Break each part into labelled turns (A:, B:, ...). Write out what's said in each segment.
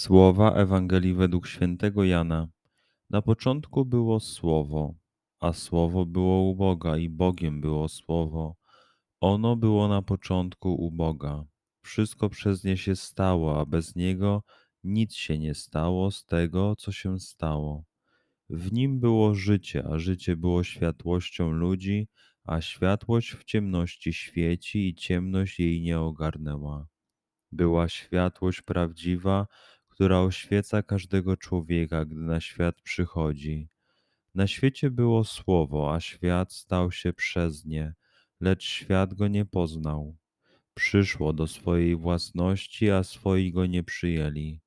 A: Słowa Ewangelii według świętego Jana. Na początku było Słowo, a Słowo było u Boga i Bogiem było Słowo. Ono było na początku u Boga. Wszystko przez nie się stało, a bez niego nic się nie stało z tego, co się stało. W nim było życie, a życie było światłością ludzi, a światłość w ciemności świeci i ciemność jej nie ogarnęła. Była światłość prawdziwa, która oświeca każdego człowieka, gdy na świat przychodzi. Na świecie było słowo, a świat stał się przez nie, lecz świat go nie poznał. Przyszło do swojej własności, a swoi go nie przyjęli.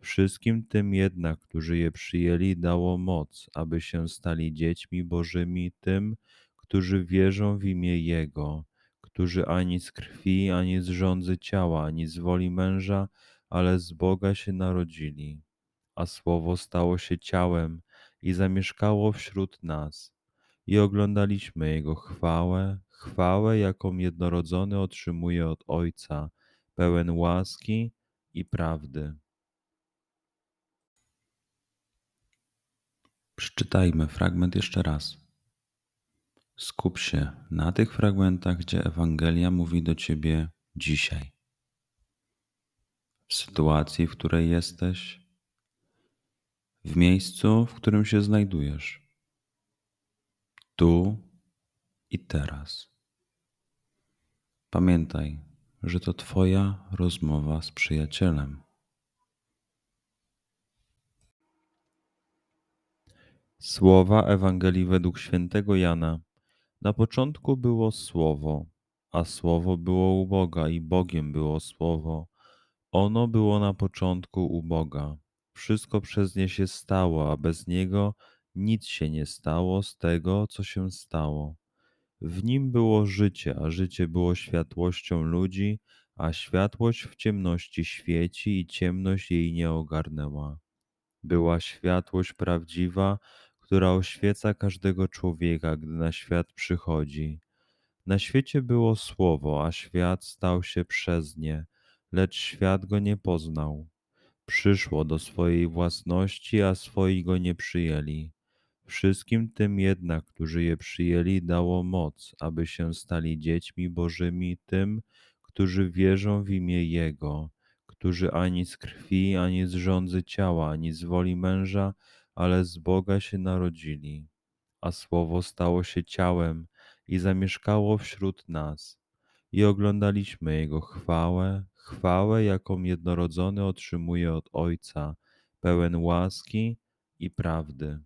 A: Wszystkim tym jednak, którzy je przyjęli, dało moc, aby się stali dziećmi Bożymi, tym, którzy wierzą w imię Jego, którzy ani z krwi, ani z rządzy ciała, ani z woli męża, ale z Boga się narodzili, a Słowo stało się ciałem i zamieszkało wśród nas. I oglądaliśmy Jego chwałę, chwałę, jaką jednorodzony otrzymuje od Ojca, pełen łaski i prawdy. Przeczytajmy fragment jeszcze raz. Skup się na tych fragmentach, gdzie Ewangelia mówi do ciebie dzisiaj w sytuacji, w której jesteś, w miejscu, w którym się znajdujesz, tu i teraz. Pamiętaj, że to Twoja rozmowa z przyjacielem. Słowa Ewangelii według świętego Jana. Na początku było Słowo, a Słowo było u Boga i Bogiem było Słowo ono było na początku u Boga. Wszystko przez nie się stało, a bez niego nic się nie stało z tego, co się stało. W nim było życie, a życie było światłością ludzi, a światłość w ciemności świeci i ciemność jej nie ogarnęła. Była światłość prawdziwa, która oświeca każdego człowieka, gdy na świat przychodzi. Na świecie było słowo, a świat stał się przez nie lecz świat go nie poznał. Przyszło do swojej własności, a swoi go nie przyjęli. Wszystkim tym jednak, którzy je przyjęli, dało moc, aby się stali dziećmi Bożymi, tym, którzy wierzą w imię Jego, którzy ani z krwi, ani z rządzy ciała, ani z woli męża, ale z Boga się narodzili. A słowo stało się ciałem i zamieszkało wśród nas i oglądaliśmy Jego chwałę, chwałę, jaką jednorodzony otrzymuje od Ojca, pełen łaski i prawdy.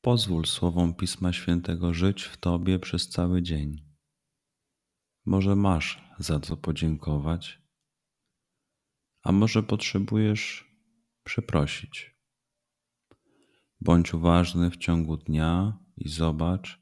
A: Pozwól słowom Pisma Świętego żyć w Tobie przez cały dzień. Może masz za co podziękować, a może potrzebujesz przeprosić. Bądź uważny w ciągu dnia i zobacz,